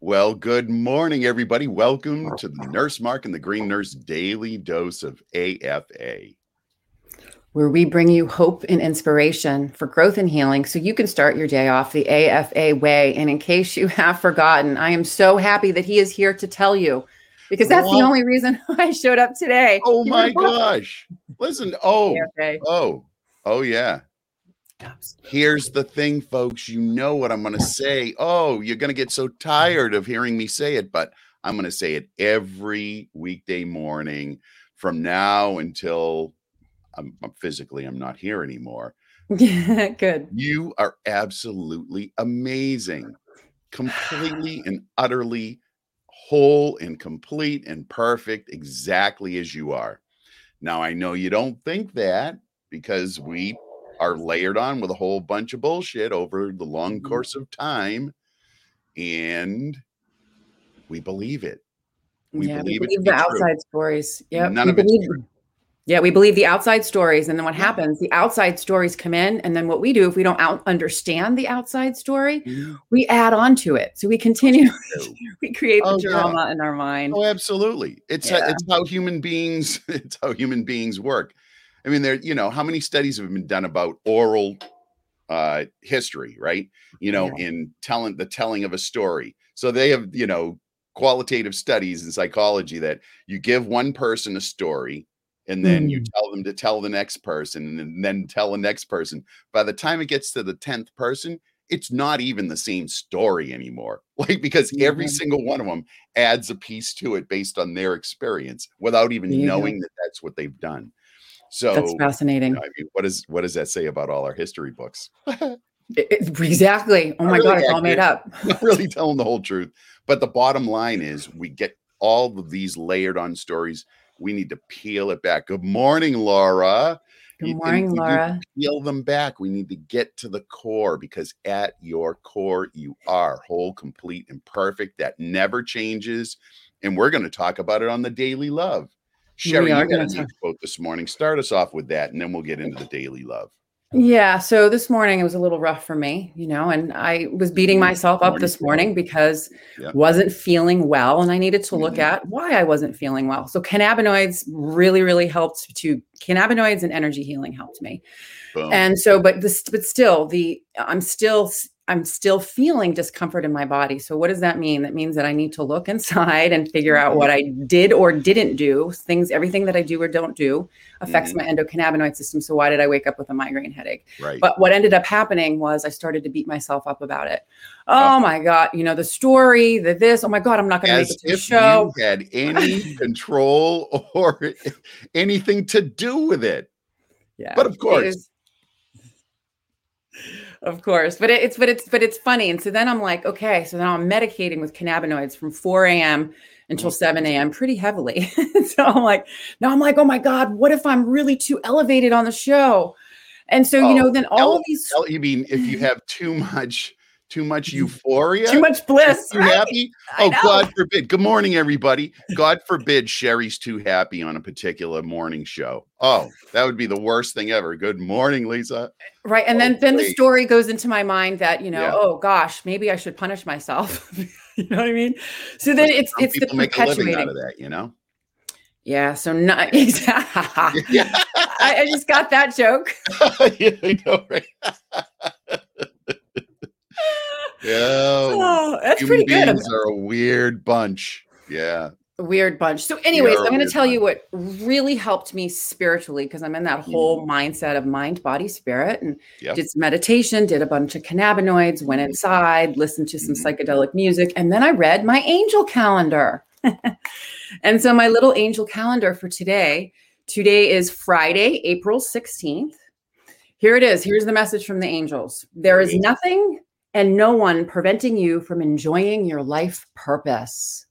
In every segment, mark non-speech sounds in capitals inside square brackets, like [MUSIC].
Well, good morning, everybody. Welcome to the Nurse Mark and the Green Nurse Daily Dose of AFA, where we bring you hope and inspiration for growth and healing so you can start your day off the AFA way. And in case you [LAUGHS] have forgotten, I am so happy that he is here to tell you because that's the only reason [LAUGHS] I showed up today. Oh my gosh. Listen, oh, [LAUGHS] AFA. oh, oh, yeah. Here's the thing, folks. You know what I'm going to say. Oh, you're going to get so tired of hearing me say it, but I'm going to say it every weekday morning from now until I'm, I'm physically I'm not here anymore. Yeah, [LAUGHS] good. You are absolutely amazing. Completely [SIGHS] and utterly whole and complete and perfect exactly as you are. Now I know you don't think that because we are layered on with a whole bunch of bullshit over the long mm-hmm. course of time and we believe it we yeah, believe, we believe the outside true. stories yeah none we of believe, it's yeah we believe the outside stories and then what yeah. happens the outside stories come in and then what we do if we don't out understand the outside story mm-hmm. we add on to it so we continue [LAUGHS] we create the oh, drama yeah. in our mind oh absolutely it's yeah. it's how human beings [LAUGHS] it's how human beings work I mean, there, you know, how many studies have been done about oral uh, history, right? You know, yeah. in telling the telling of a story. So they have, you know, qualitative studies in psychology that you give one person a story and then mm. you tell them to tell the next person and then tell the next person. By the time it gets to the 10th person, it's not even the same story anymore. [LAUGHS] Like, because mm-hmm. every single one of them adds a piece to it based on their experience without even yeah. knowing that that's what they've done. So that's fascinating. I mean, what is what does that say about all our history books? [LAUGHS] exactly. Oh my really god, it's all made up. [LAUGHS] Not really telling the whole truth. But the bottom line is, we get all of these layered on stories. We need to peel it back. Good morning, Laura. Good morning, Laura. Peel them back. We need to get to the core because at your core, you are whole, complete, and perfect. That never changes. And we're going to talk about it on the Daily Love. Sherry, you got a neat quote this morning. Start us off with that, and then we'll get into the daily love. Yeah. So this morning it was a little rough for me, you know, and I was beating mm, myself up this morning because yeah. wasn't feeling well, and I needed to look mm-hmm. at why I wasn't feeling well. So cannabinoids really, really helped to cannabinoids and energy healing helped me. Boom. And so, but this, but still, the I'm still I'm still feeling discomfort in my body. So, what does that mean? That means that I need to look [LAUGHS] inside and figure out what I did or didn't do. Things, everything that I do or don't do affects mm-hmm. my endocannabinoid system. So, why did I wake up with a migraine headache? Right. But what ended up happening was I started to beat myself up about it. Oh, oh. my God, you know, the story, the this, oh my God, I'm not going to make it to the show. You had any [LAUGHS] control [LAUGHS] or anything to do with it. Yeah. But of course, of course but it's but it's but it's funny. And so then i'm like okay so now i'm medicating with cannabinoids from 4 a.m until mm. 7 a.m pretty heavily. [LAUGHS] So i'm like now i'm like oh my god what if i'm really too elevated on the show? And so oh, you know then all ele- these you mean if you mm-hmm. have too much too much euphoria, too much bliss. Too right? happy? Oh, God forbid. Good morning, everybody. God forbid Sherry's too happy on a particular morning show. Oh, that would be the worst thing ever. Good morning, Lisa. Right. And oh, then, then the story goes into my mind that, you know, yeah. oh gosh, maybe I should punish myself. [LAUGHS] you know what I mean? So then it's, Some it's the perpetuating. out of that, you know? Yeah, so not exactly. [LAUGHS] yeah. I, I, just got that joke. [LAUGHS] yeah, I know, right? Yeah. Oh, that's pretty good. are a weird bunch. Yeah. A weird bunch. So, anyways, I'm going to tell bunch. you what really helped me spiritually because I'm in that whole mm. mindset of mind, body, spirit, and yep. did some meditation, did a bunch of cannabinoids, went mm-hmm. inside, listened to some mm-hmm. psychedelic music, and then I read my angel calendar. [LAUGHS] and so, my little angel calendar for today. Today is Friday, April 16th. Here it is. Here's the message from the angels. There is nothing and no one preventing you from enjoying your life purpose.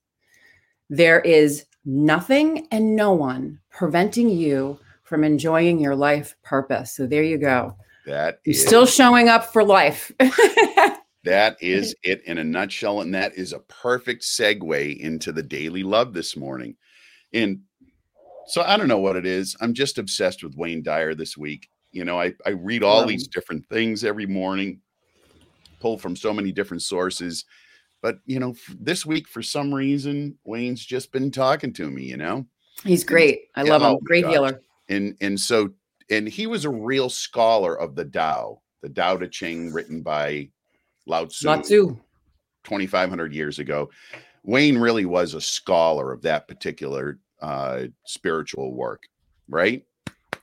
There is nothing and no one preventing you from enjoying your life purpose. So there you go. That is still showing up for life. [LAUGHS] that is it in a nutshell. And that is a perfect segue into the daily love this morning. And so I don't know what it is. I'm just obsessed with Wayne Dyer this week. You know, I, I read all these different things every morning pull from so many different sources. but you know, this week for some reason, Wayne's just been talking to me. You know, he's great. I love him. Oh great healer. And and so and he was a real scholar of the Tao, the Tao Te Ching, written by Lao Tzu, Lao Tzu. 2,500 years ago. Wayne really was a scholar of that particular uh, spiritual work, right?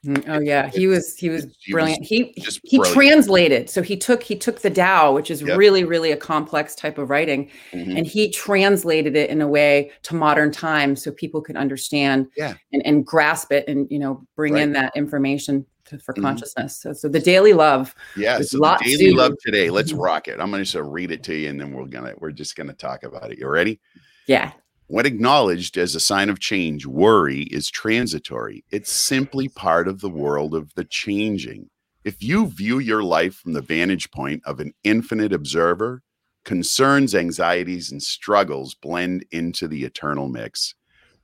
Mm, oh yeah, he was he was he brilliant. Was he he brilliant. translated. So he took he took the Tao, which is yep. really really a complex type of writing, mm-hmm. and he translated it in a way to modern times so people could understand yeah. and, and grasp it and you know bring right. in that information to, for mm-hmm. consciousness. So so the daily love. Yeah, so the daily love today. Let's mm-hmm. rock it. I'm going to just read it to you, and then we're gonna we're just going to talk about it. You ready? Yeah. When acknowledged as a sign of change, worry is transitory. It's simply part of the world of the changing. If you view your life from the vantage point of an infinite observer, concerns, anxieties, and struggles blend into the eternal mix.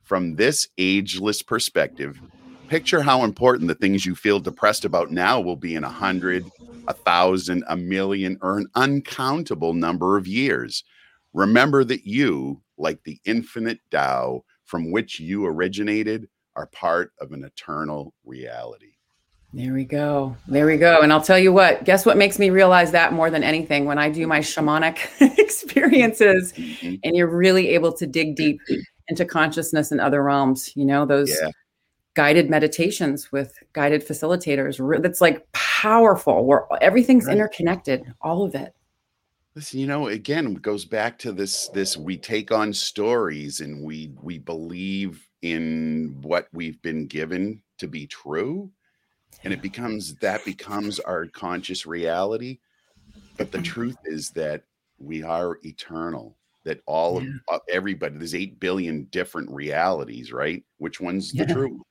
From this ageless perspective, picture how important the things you feel depressed about now will be in a hundred, a thousand, a million, or an uncountable number of years. Remember that you, like the infinite Tao from which you originated, are part of an eternal reality. There we go. There we go. And I'll tell you what, guess what makes me realize that more than anything when I do my shamanic [LAUGHS] experiences mm-hmm. and you're really able to dig deep [CLEARS THROAT] into consciousness and other realms, you know, those yeah. guided meditations with guided facilitators. That's like powerful where everything's right. interconnected, all of it. Listen, you know, again, it goes back to this this we take on stories and we we believe in what we've been given to be true and it becomes that becomes our conscious reality but the truth is that we are eternal that all yeah. of uh, everybody there's 8 billion different realities right which one's yeah. the true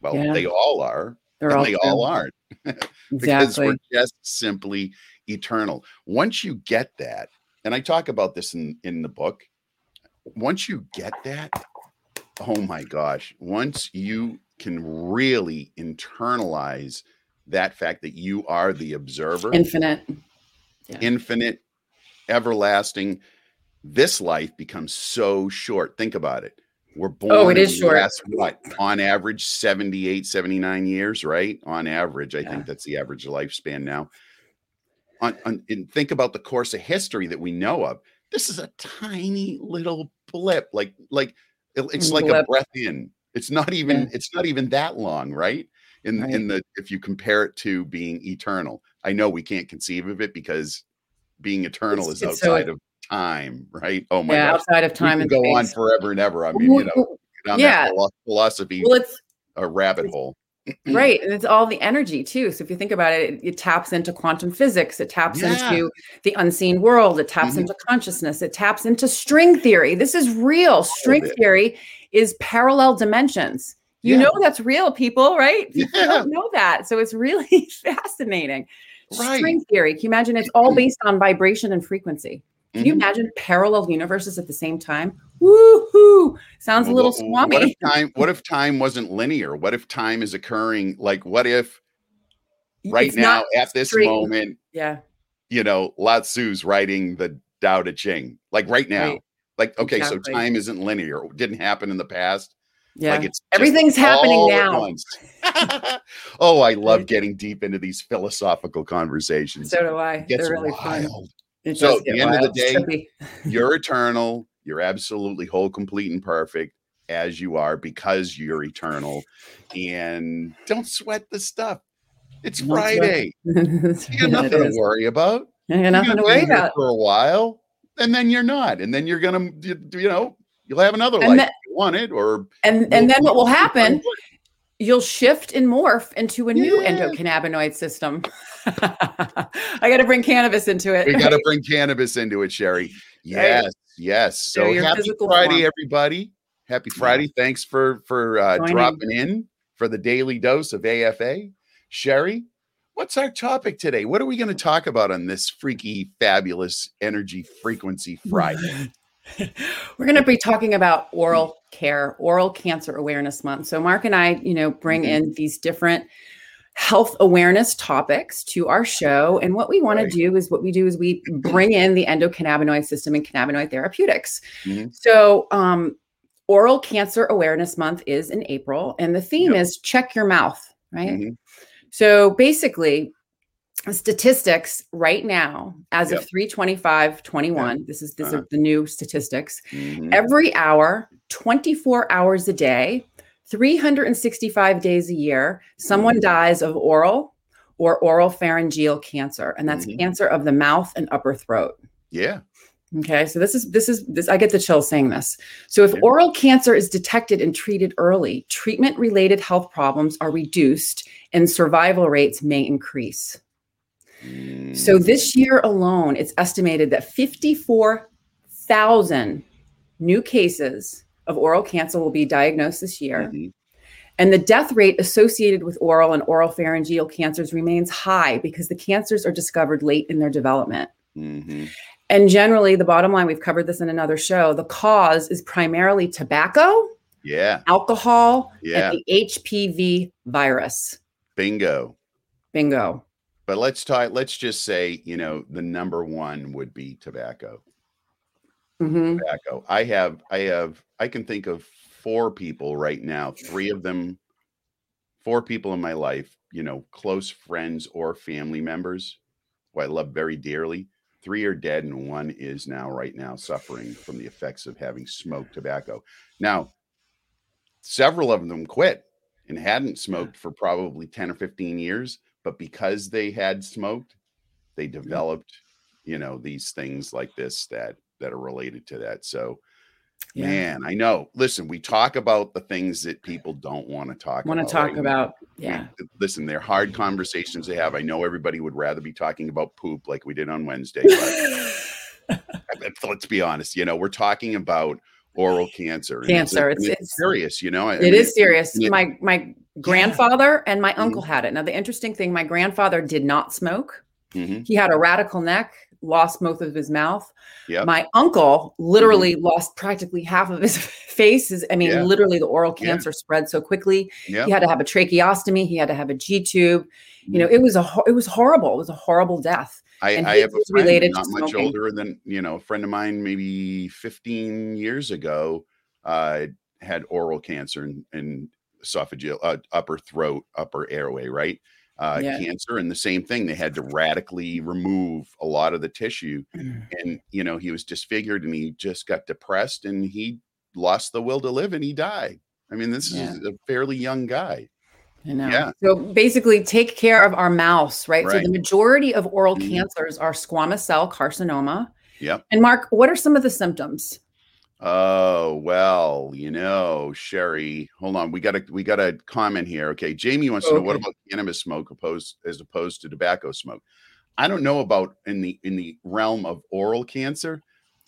well yeah. they all are They're and all they true. all aren't [LAUGHS] because we're just simply eternal. Once you get that, and I talk about this in in the book, once you get that, oh my gosh, once you can really internalize that fact that you are the observer, infinite, yeah. infinite, everlasting, this life becomes so short. Think about it. We're born. Oh, it is short. Last, what on average 78, 79 years, right? On average, I yeah. think that's the average lifespan now on, on and think about the course of history that we know of. This is a tiny little blip, like like it's like blip. a breath in. It's not even yeah. it's not even that long, right? In right. in the if you compare it to being eternal. I know we can't conceive of it because being eternal it's, is it's outside so, of time, right? Oh my yeah, gosh. outside of time and go space. on forever and ever. I mean, you know, yeah. philosophy well, it's a rabbit hole right [CLEARS THROAT] and it's all the energy too so if you think about it it, it taps into quantum physics it taps yeah. into the unseen world it taps mm-hmm. into consciousness it taps into string theory this is real string theory is parallel dimensions you yeah. know that's real people right people yeah. don't know that so it's really [LAUGHS] fascinating right. string theory can you imagine it's all [CLEARS THROAT] based on vibration and frequency can you mm-hmm. imagine parallel universes at the same time? Woohoo! Sounds a little swami. What if time? What if time wasn't linear? What if time is occurring? Like, what if right it's now at this moment? Yeah. You know, Lao Tzu's writing the Tao Te Ching. Like right now. Right. Like okay, exactly. so time isn't linear. It didn't happen in the past. Yeah. Like it's everything's happening now. [LAUGHS] oh, I love getting deep into these philosophical conversations. So do I. They're really wild. fun. It so at the end wild. of the [LAUGHS] day, you're [LAUGHS] eternal. You're absolutely whole, complete, and perfect as you are because you're eternal. And don't sweat the stuff. It's don't Friday. [LAUGHS] you got nothing to worry about. You got nothing to worry about for a while, and then you're not, and then you're gonna, you know, you'll have another and life that, if you want it, or and and then what will happen? You'll shift and morph into a new yeah. endocannabinoid system. [LAUGHS] I got to bring cannabis into it. We got to [LAUGHS] bring cannabis into it, Sherry. [LAUGHS] Yes, right. yes. So happy Friday, form. everybody. Happy Friday. Thanks for for uh, dropping in for the daily dose of AFA. Sherry, what's our topic today? What are we going to talk about on this freaky, fabulous energy frequency Friday? We're going to be talking about oral care, oral cancer awareness month. So Mark and I, you know, bring mm-hmm. in these different health awareness topics to our show. And what we want right. to do is what we do is we bring in the endocannabinoid system and cannabinoid therapeutics. Mm-hmm. So, um, Oral Cancer Awareness Month is in April, and the theme yep. is check your mouth, right? Mm-hmm. So basically, statistics right now as yep. of 325 21 yep. this is this uh-huh. is the new statistics mm-hmm. every hour 24 hours a day 365 days a year someone mm-hmm. dies of oral or oral pharyngeal cancer and that's mm-hmm. cancer of the mouth and upper throat yeah okay so this is this is this i get the chill saying this so if yeah. oral cancer is detected and treated early treatment related health problems are reduced and survival rates may increase so this year alone, it's estimated that 54,000 new cases of oral cancer will be diagnosed this year. Mm-hmm. And the death rate associated with oral and oral pharyngeal cancers remains high because the cancers are discovered late in their development. Mm-hmm. And generally, the bottom line, we've covered this in another show, the cause is primarily tobacco, yeah, alcohol, yeah. and the HPV virus. Bingo. Bingo. But let's talk. Let's just say, you know, the number one would be tobacco. Mm-hmm. Tobacco. I have, I have, I can think of four people right now. Three of them, four people in my life, you know, close friends or family members who I love very dearly. Three are dead, and one is now, right now, suffering from the effects of having smoked tobacco. Now, several of them quit and hadn't smoked for probably 10 or 15 years but because they had smoked they mm-hmm. developed you know these things like this that that are related to that so yeah. man i know listen we talk about the things that people don't want to talk about. want to talk right? about yeah listen they're hard conversations they have i know everybody would rather be talking about poop like we did on wednesday but [LAUGHS] let's be honest you know we're talking about oral cancer. Cancer. It's, it's, it's, serious, you know. I it mean, is serious. It, my my grandfather yeah. and my uncle mm-hmm. had it. Now the interesting thing, my grandfather did not smoke. Mm-hmm. He had a radical neck, lost most of his mouth. Yep. My uncle literally mm-hmm. lost practically half of his [LAUGHS] face. I mean, yeah. literally the oral cancer yeah. spread so quickly. Yep. He had to have a tracheostomy. He had to have a G tube. You know, mm-hmm. it was a it was horrible. It was a horrible death. I, I have a friend related not much older than you know a friend of mine maybe 15 years ago uh, had oral cancer and, and esophageal uh, upper throat upper airway right uh, yeah. cancer and the same thing they had to radically remove a lot of the tissue mm. and you know he was disfigured and he just got depressed and he lost the will to live and he died i mean this yeah. is a fairly young guy I know. Yeah. So basically, take care of our mouse, right? right. So the majority of oral mm-hmm. cancers are squamous cell carcinoma. Yep. And Mark, what are some of the symptoms? Oh well, you know, Sherry. Hold on, we got a we got a comment here. Okay, Jamie wants to know what about cannabis smoke opposed as opposed to tobacco smoke. I don't know about in the in the realm of oral cancer,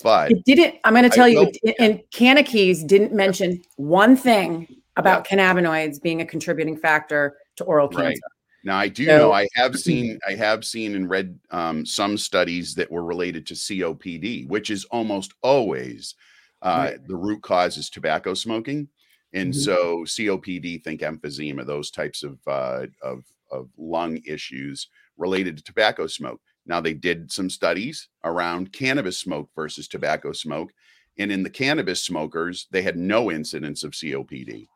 but it didn't. I'm going to tell I you, will, and Canna-Keys didn't mention one thing about cannabinoids being a contributing factor to oral cancer. Right. Now I do so, know I have seen I have seen and read um, some studies that were related to COPD, which is almost always uh, right. the root cause is tobacco smoking, and mm-hmm. so COPD, think emphysema, those types of uh, of of lung issues related to tobacco smoke. Now they did some studies around cannabis smoke versus tobacco smoke, and in the cannabis smokers, they had no incidence of COPD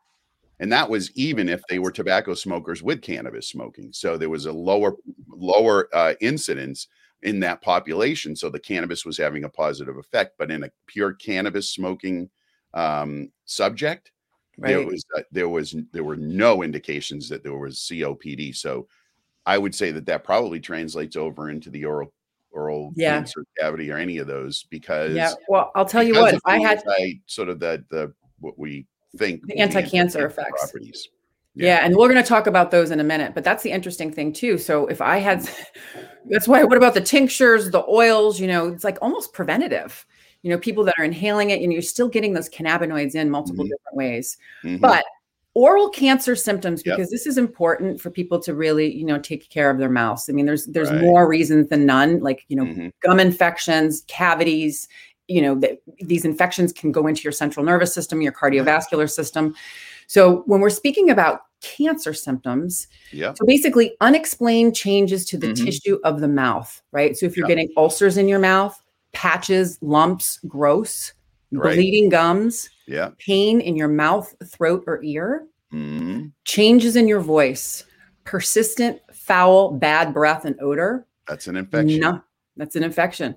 and that was even if they were tobacco smokers with cannabis smoking so there was a lower lower uh, incidence in that population so the cannabis was having a positive effect but in a pure cannabis smoking um, subject right. there was uh, there was there were no indications that there was copd so i would say that that probably translates over into the oral oral yeah. cancer cavity or any of those because yeah well i'll tell you what i had sort of the the what we think the anti-cancer effects. Properties. Yeah. yeah. and we're going to talk about those in a minute, but that's the interesting thing too. So if I had, [LAUGHS] that's why. What about the tinctures, the oils? You know, it's like almost preventative. You know, people that are inhaling it, and you're still getting those cannabinoids in multiple mm-hmm. different ways. Mm-hmm. But oral cancer symptoms, because yep. this is important for people to really, you know, take care of their mouth. I mean, there's there's right. more reasons than none, like you know, mm-hmm. gum infections, cavities, you know that these infections can go into your central nervous system your cardiovascular system so when we're speaking about cancer symptoms. Yeah. So basically, unexplained changes to the mm-hmm. tissue of the mouth, right? So if you're getting ulcers in your mouth, patches, lumps, gross, right. bleeding gums, yeah, pain in your mouth, throat, or ear, mm-hmm. changes in your voice, persistent foul, bad breath and odor. That's an infection. No, that's an infection.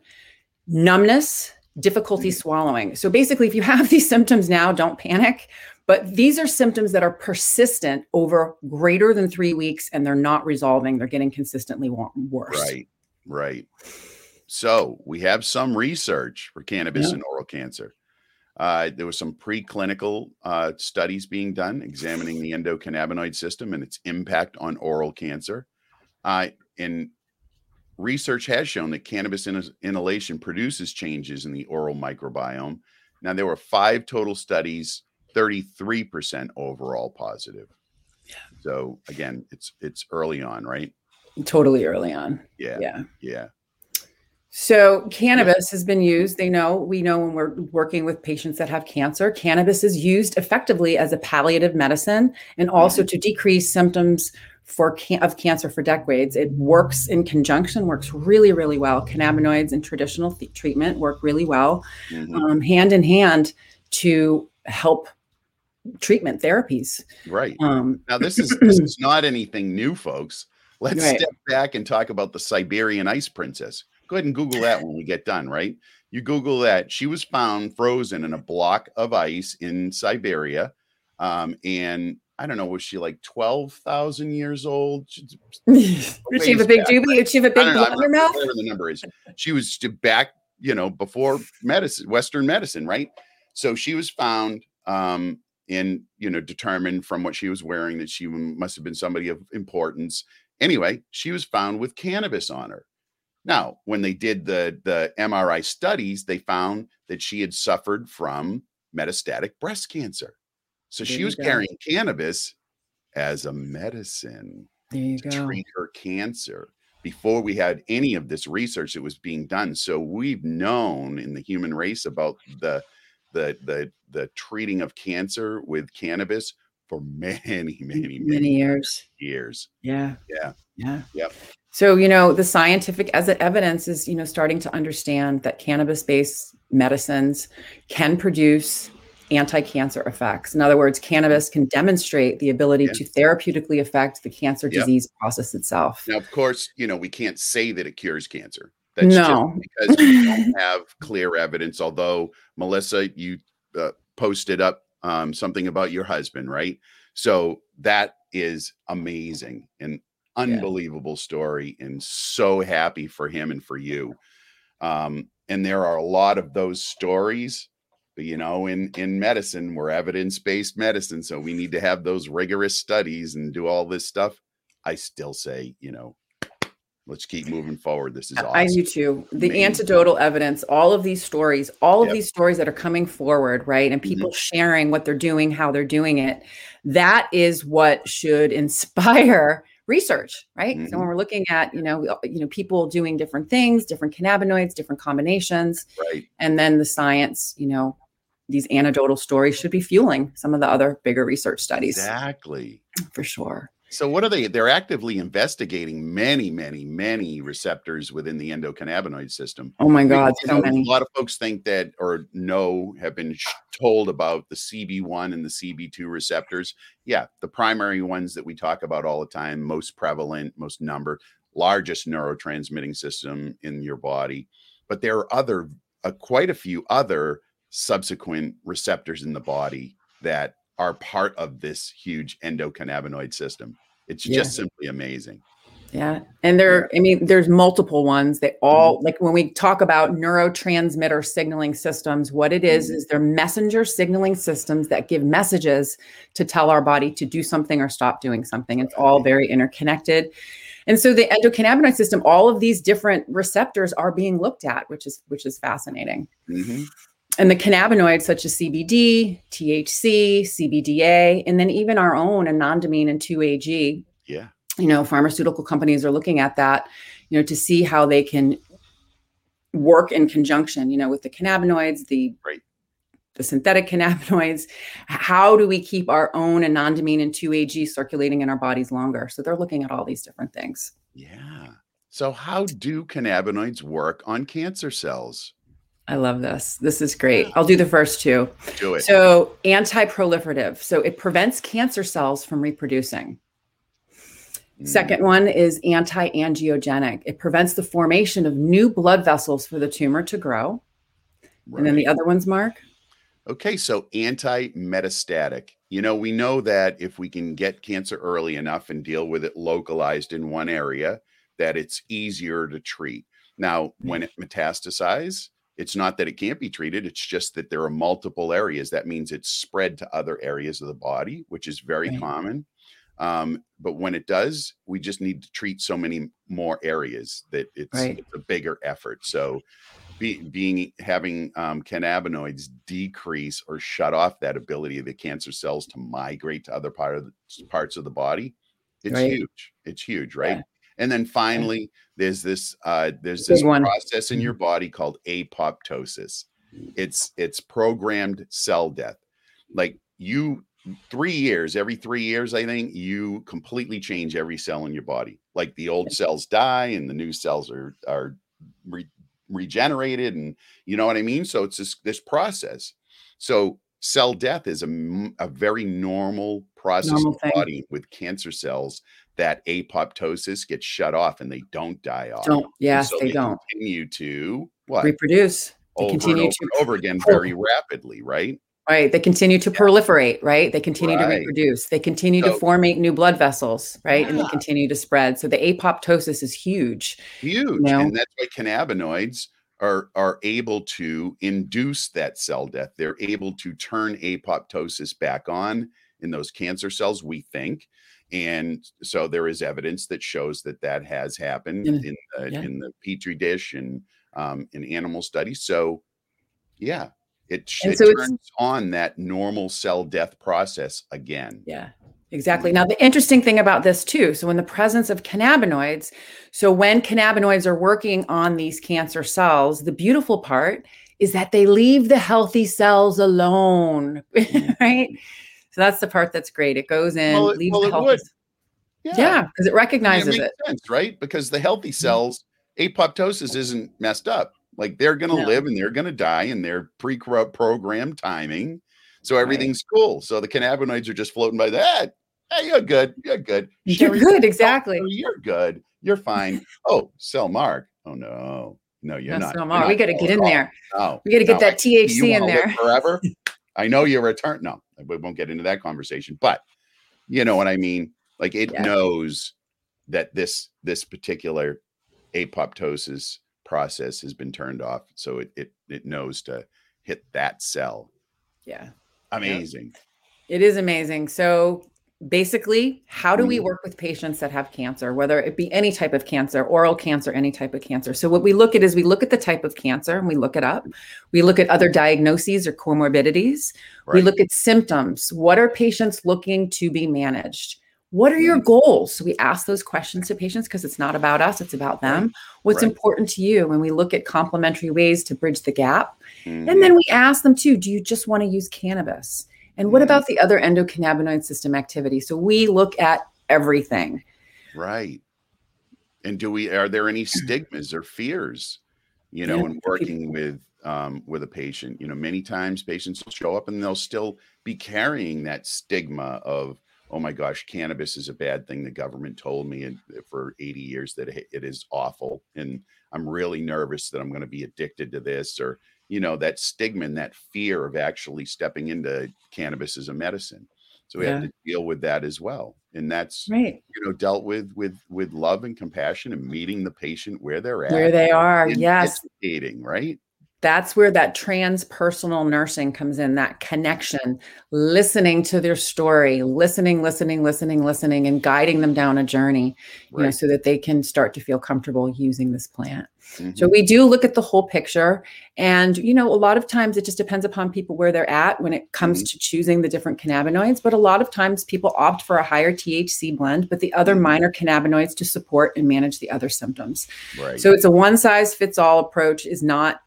Numbness, difficulty mm-hmm. swallowing. So basically, if you have [LAUGHS] these symptoms now, don't panic. But these are symptoms that are persistent over greater than three weeks and they're not resolving. They're getting consistently worse. Right, right. So we have some research for cannabis yeah. and oral cancer. Uh, there was some preclinical uh, studies being done examining the endocannabinoid system and its impact on oral cancer. Uh, and research has shown that cannabis in- inhalation produces changes in the oral microbiome. Now, there were five total studies, 33% overall positive. Yeah. So again, it's it's early on, right? Totally early on. Yeah. Yeah. Yeah. So cannabis has been used. They know we know when we're working with patients that have cancer, cannabis is used effectively as a palliative medicine and also mm-hmm. to decrease symptoms for can- of cancer for decades. It works in conjunction, works really really well. Cannabinoids and traditional th- treatment work really well, mm-hmm. um, hand in hand to help treatment therapies. Right. Um, now this is [CLEARS THROAT] this is not anything new, folks. Let's right. step back and talk about the Siberian ice princess Go ahead and Google that when we get done, right? You Google that. She was found frozen in a block of ice in Siberia. Um, and I don't know, was she like 12,000 years old? [LAUGHS] Did she have a big doobie? Did she have a big blood in her mouth? Whatever the number is. She was back, you know, before medicine, Western medicine, right? So she was found um, and, you know, determined from what she was wearing that she must have been somebody of importance. Anyway, she was found with cannabis on her. Now, when they did the, the MRI studies, they found that she had suffered from metastatic breast cancer. So there she was go. carrying cannabis as a medicine to go. treat her cancer before we had any of this research that was being done. So we've known in the human race about the the the the treating of cancer with cannabis for [LAUGHS] many, many, many, many years. Years. Yeah. Yeah. Yeah. Yep. So, you know, the scientific as evidence is, you know, starting to understand that cannabis-based medicines can produce anti-cancer effects. In other words, cannabis can demonstrate the ability yeah. to therapeutically affect the cancer yep. disease process itself. Now, of course, you know, we can't say that it cures cancer. That's no. because we don't [LAUGHS] have clear evidence. Although, Melissa, you uh, posted up um, something about your husband, right? So that is amazing. And unbelievable yeah. story and so happy for him and for you um, and there are a lot of those stories you know in in medicine we're evidence-based medicine so we need to have those rigorous studies and do all this stuff i still say you know let's keep moving forward. This is awesome. I do too. The Amazing. anecdotal evidence, all of these stories, all of yep. these stories that are coming forward, right? And people mm-hmm. sharing what they're doing, how they're doing it. That is what should [LAUGHS] inspire research, right? Mm-hmm. So when we're looking at, you know, you know, people doing different things, different cannabinoids, different combinations, right? And then the science, you know, these anecdotal stories should be fueling some of the other bigger research studies. Exactly. For sure. So what are they? They're actively investigating many, many, many receptors within the endocannabinoid system. Oh my God, so know, many. A lot of folks think that or know have been told about the CB1 and the CB2 receptors. Yeah, the primary ones that we talk about all the time, most prevalent, most number, largest neurotransmitting system in your body. But there are other, uh, quite a few other subsequent receptors in the body that are part of this huge endocannabinoid system. It's yeah. just simply amazing. Yeah. And there, I mean, there's multiple ones. They all, mm-hmm. like when we talk about neurotransmitter signaling systems, what it is, mm-hmm. is they're messenger signaling systems that give messages to tell our body to do something or stop doing something. It's all very interconnected. And so the endocannabinoid system, all of these different receptors are being looked at, which is which is fascinating. Mm-hmm and the cannabinoids such as CBD, THC, CBDA, and then even our own anandamide and 2AG. Yeah. You know, pharmaceutical companies are looking at that, you know, to see how they can work in conjunction, you know, with the cannabinoids, the right. the synthetic cannabinoids. How do we keep our own anandamide and 2-AG circulating in our bodies longer? So they're looking at all these different things. Yeah. So how do cannabinoids work on cancer cells? I love this. This is great. I'll do the first two. Do it. So, anti proliferative. So, it prevents cancer cells from reproducing. Mm. Second one is anti angiogenic. It prevents the formation of new blood vessels for the tumor to grow. Right. And then the other ones, Mark? Okay, so anti metastatic. You know, we know that if we can get cancer early enough and deal with it localized in one area, that it's easier to treat. Now, when it metastasizes, it's not that it can't be treated, it's just that there are multiple areas. That means it's spread to other areas of the body, which is very right. common. Um, but when it does, we just need to treat so many more areas that it's, right. it's a bigger effort. So, be, being having um, cannabinoids decrease or shut off that ability of the cancer cells to migrate to other part of the, parts of the body, it's right. huge. It's huge, right? Yeah. And then finally, there's this uh, there's this process in your mm-hmm. body called apoptosis. It's it's programmed cell death. Like you three years, every three years, I think you completely change every cell in your body. Like the old cells die and the new cells are are re- regenerated, and you know what I mean. So it's this this process. So cell death is a, a very normal process normal in the body with cancer cells that apoptosis gets shut off and they don't die off. Don't yes, so they, they, don't continue to what reproduce. They over continue over to over again very rapidly, right? Right. They continue to proliferate, right? They continue right. to reproduce. They continue so, to formate new blood vessels, right? Yeah. And they continue to spread. So the apoptosis is huge. Huge. You know? And that's why cannabinoids are are able to induce that cell death. They're able to turn apoptosis back on in those cancer cells, we think and so there is evidence that shows that that has happened in the, yeah. in the petri dish and um, in animal studies. So, yeah, it, it so turns on that normal cell death process again. Yeah, exactly. Now, the interesting thing about this too, so in the presence of cannabinoids, so when cannabinoids are working on these cancer cells, the beautiful part is that they leave the healthy cells alone, [LAUGHS] mm. right? So that's the part that's great. It goes in, well, leaves well, the healthy. Yeah, because it recognizes it, it. Sense, right? Because the healthy mm-hmm. cells, apoptosis isn't messed up. Like they're going to no. live and they're going to die in their pre-programmed timing. So everything's right. cool. So the cannabinoids are just floating by that. Hey, you're good. You're good. [LAUGHS] You're good. Exactly. You're good. You're fine. [LAUGHS] oh, cell mark. Oh no. No, you're not. You're not we got to get in there. No, we got to get no, that THC in there forever. [LAUGHS] I know you're return. No, we won't get into that conversation, but you know what I mean. Like it yeah. knows that this this particular apoptosis process has been turned off, so it it it knows to hit that cell. Yeah, amazing. It is amazing. So basically how do we mm-hmm. work with patients that have cancer whether it be any type of cancer oral cancer any type of cancer? So what we look at is we look at the type of cancer and we look it up. We look at other diagnoses or comorbidities. Right. we look at symptoms. What are patients looking to be managed? What are your mm-hmm. goals? So we ask those questions to patients because it's not about us it's about them. What's right. important to you? When we look at complementary ways to bridge the gap. Mm-hmm. and then we ask them too do you just want to use cannabis and what about the other endocannabinoid system activity? So we look at everything. Right. And do we are there any [CLEARS THROAT] stigmas or fears, you know, yeah. in working with um, with a patient? You know, many times patients will show up and they'll still be carrying that stigma of, oh my gosh, cannabis is a bad thing. The government told me for 80 years that it is awful, and I'm really nervous that I'm going to be addicted to this, or you know that stigma and that fear of actually stepping into cannabis as a medicine. So we yeah. have to deal with that as well. And that's right. you know dealt with with with love and compassion and meeting the patient where they're at where they are. yes. educating right that's where that transpersonal nursing comes in that connection listening to their story listening listening listening listening and guiding them down a journey right. you know so that they can start to feel comfortable using this plant mm-hmm. so we do look at the whole picture and you know a lot of times it just depends upon people where they're at when it comes mm-hmm. to choosing the different cannabinoids but a lot of times people opt for a higher thc blend but the other mm-hmm. minor cannabinoids to support and manage the other symptoms right. so it's a one size fits all approach is not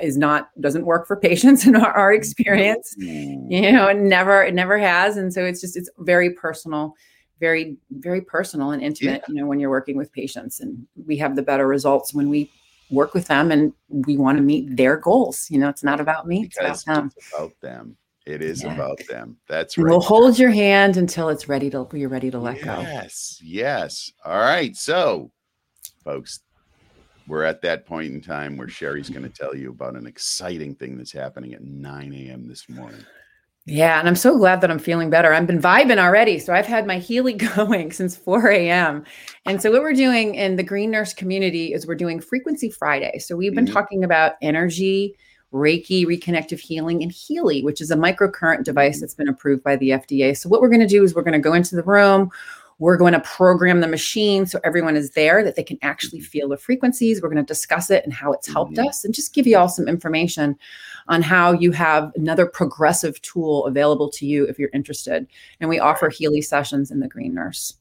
is not doesn't work for patients [LAUGHS] in our, our experience. Mm. You know, it never it never has, and so it's just it's very personal, very very personal and intimate. Yeah. You know, when you're working with patients, and we have the better results when we work with them and we want to meet their goals. You know, it's not about me; because it's about them. It's about them. It is yeah. about them. That's right. We'll hold your hand until it's ready to you're ready to let yes, go. Yes, yes. All right. So, folks, we're at that point in time where Sherry's going to tell you about an exciting thing that's happening at 9 a.m. this morning. Yeah, and I'm so glad that I'm feeling better. I've been vibing already. So I've had my Healy [LAUGHS] going since 4 a.m. And so what we're doing in the Green Nurse community is we're doing Frequency Friday. So we've been mm-hmm. talking about energy, Reiki, reconnective healing, and Healy, which is a microcurrent device mm-hmm. that's been approved by the FDA. So what we're going to do is we're going to go into the room. We're going to program the machine so everyone is there that they can actually mm-hmm. feel the frequencies. We're going to discuss it and how it's helped mm-hmm. us and just give you all some information on how you have another progressive tool available to you if you're interested. And we offer Healy sessions in the Green Nurse.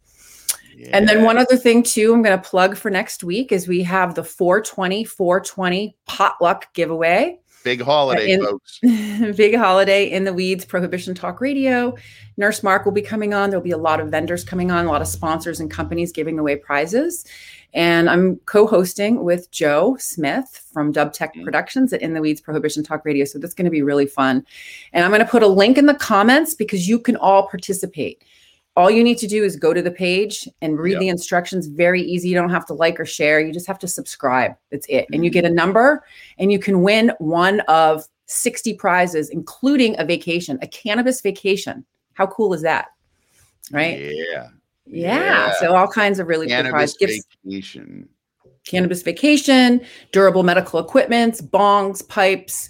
Yeah. And then one other thing too, I'm going to plug for next week is we have the 420 420 potluck giveaway. Big holiday, in, folks. [LAUGHS] big holiday in the weeds, Prohibition Talk Radio. Nurse Mark will be coming on. There'll be a lot of vendors coming on, a lot of sponsors and companies giving away prizes. And I'm co-hosting with Joe Smith from Dub Tech mm-hmm. Productions at In the Weeds Prohibition Talk Radio. So that's going to be really fun. And I'm going to put a link in the comments because you can all participate all you need to do is go to the page and read yep. the instructions. Very easy. You don't have to like or share. You just have to subscribe. That's it. Mm-hmm. and you get a mm-hmm. number and you can win one of 60 prizes including a vacation a cannabis vacation. How cool is that? Right? Yeah. Yeah, yeah. so all kinds of really cannabis cool prizes vacation. Cannabis vacation durable medical equipment bongs pipes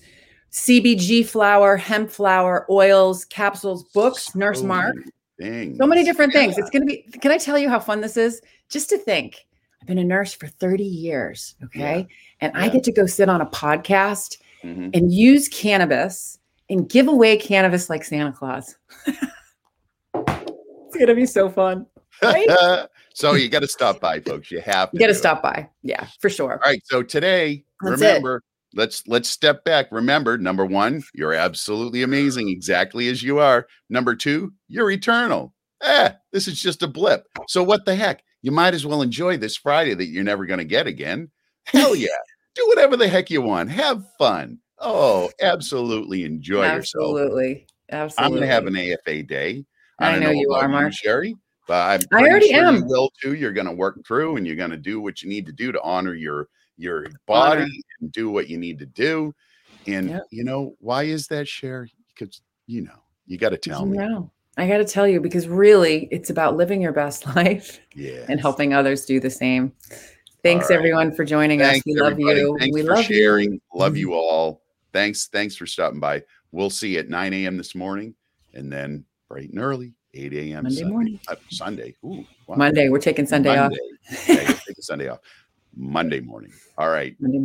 cbg flower hemp flower oils capsules books nurse mark things. So many different things. Yeah. It's going to be, can I tell you how fun this is? Just to think, I've been a nurse for 30 years. Okay. Yeah. And yeah. I get to go sit on a podcast mm-hmm. and use cannabis and give away cannabis like Santa Claus. [LAUGHS] it's going to be so fun. Right? [LAUGHS] so you got to stop by, folks. You have to. You got to stop by. Yeah, for sure. All right. So today, That's remember, let's let's step back. Remember number one you're absolutely amazing exactly as you are. Number two you're eternal. Eh this is just a blip. So what the heck? You might as well enjoy this friday that you're never going to get again. Hell yeah. [LAUGHS] Do whatever the heck you want. Have fun. Oh absolutely enjoy absolutely. yourself. Absolutely. I'm going to have an afa day i, I know, know, you are mark. Sherry but I'm i already sure am. you will too. You're going to work through and you're going to do what you need to do to honor your your body and do what you need to do. And yep. you know, why is that share? Because you know, you got to tell me. Know. I got to tell you because really it's about living your best [LAUGHS] life yes. and helping others do the same. Thanks right. everyone for joining Thanks, us. We everybody. love you. Thanks we for love sharing. You. Love you all. Thanks. Thanks for stopping by. We'll see you at 9 a.m. this morning and then bright and early, 8 a.m. Monday Sunday. morning. Uh, Sunday. Ooh, wow. Monday. We're taking Sunday Monday. off. taking Sunday off. [LAUGHS] Monday morning. All right. Monday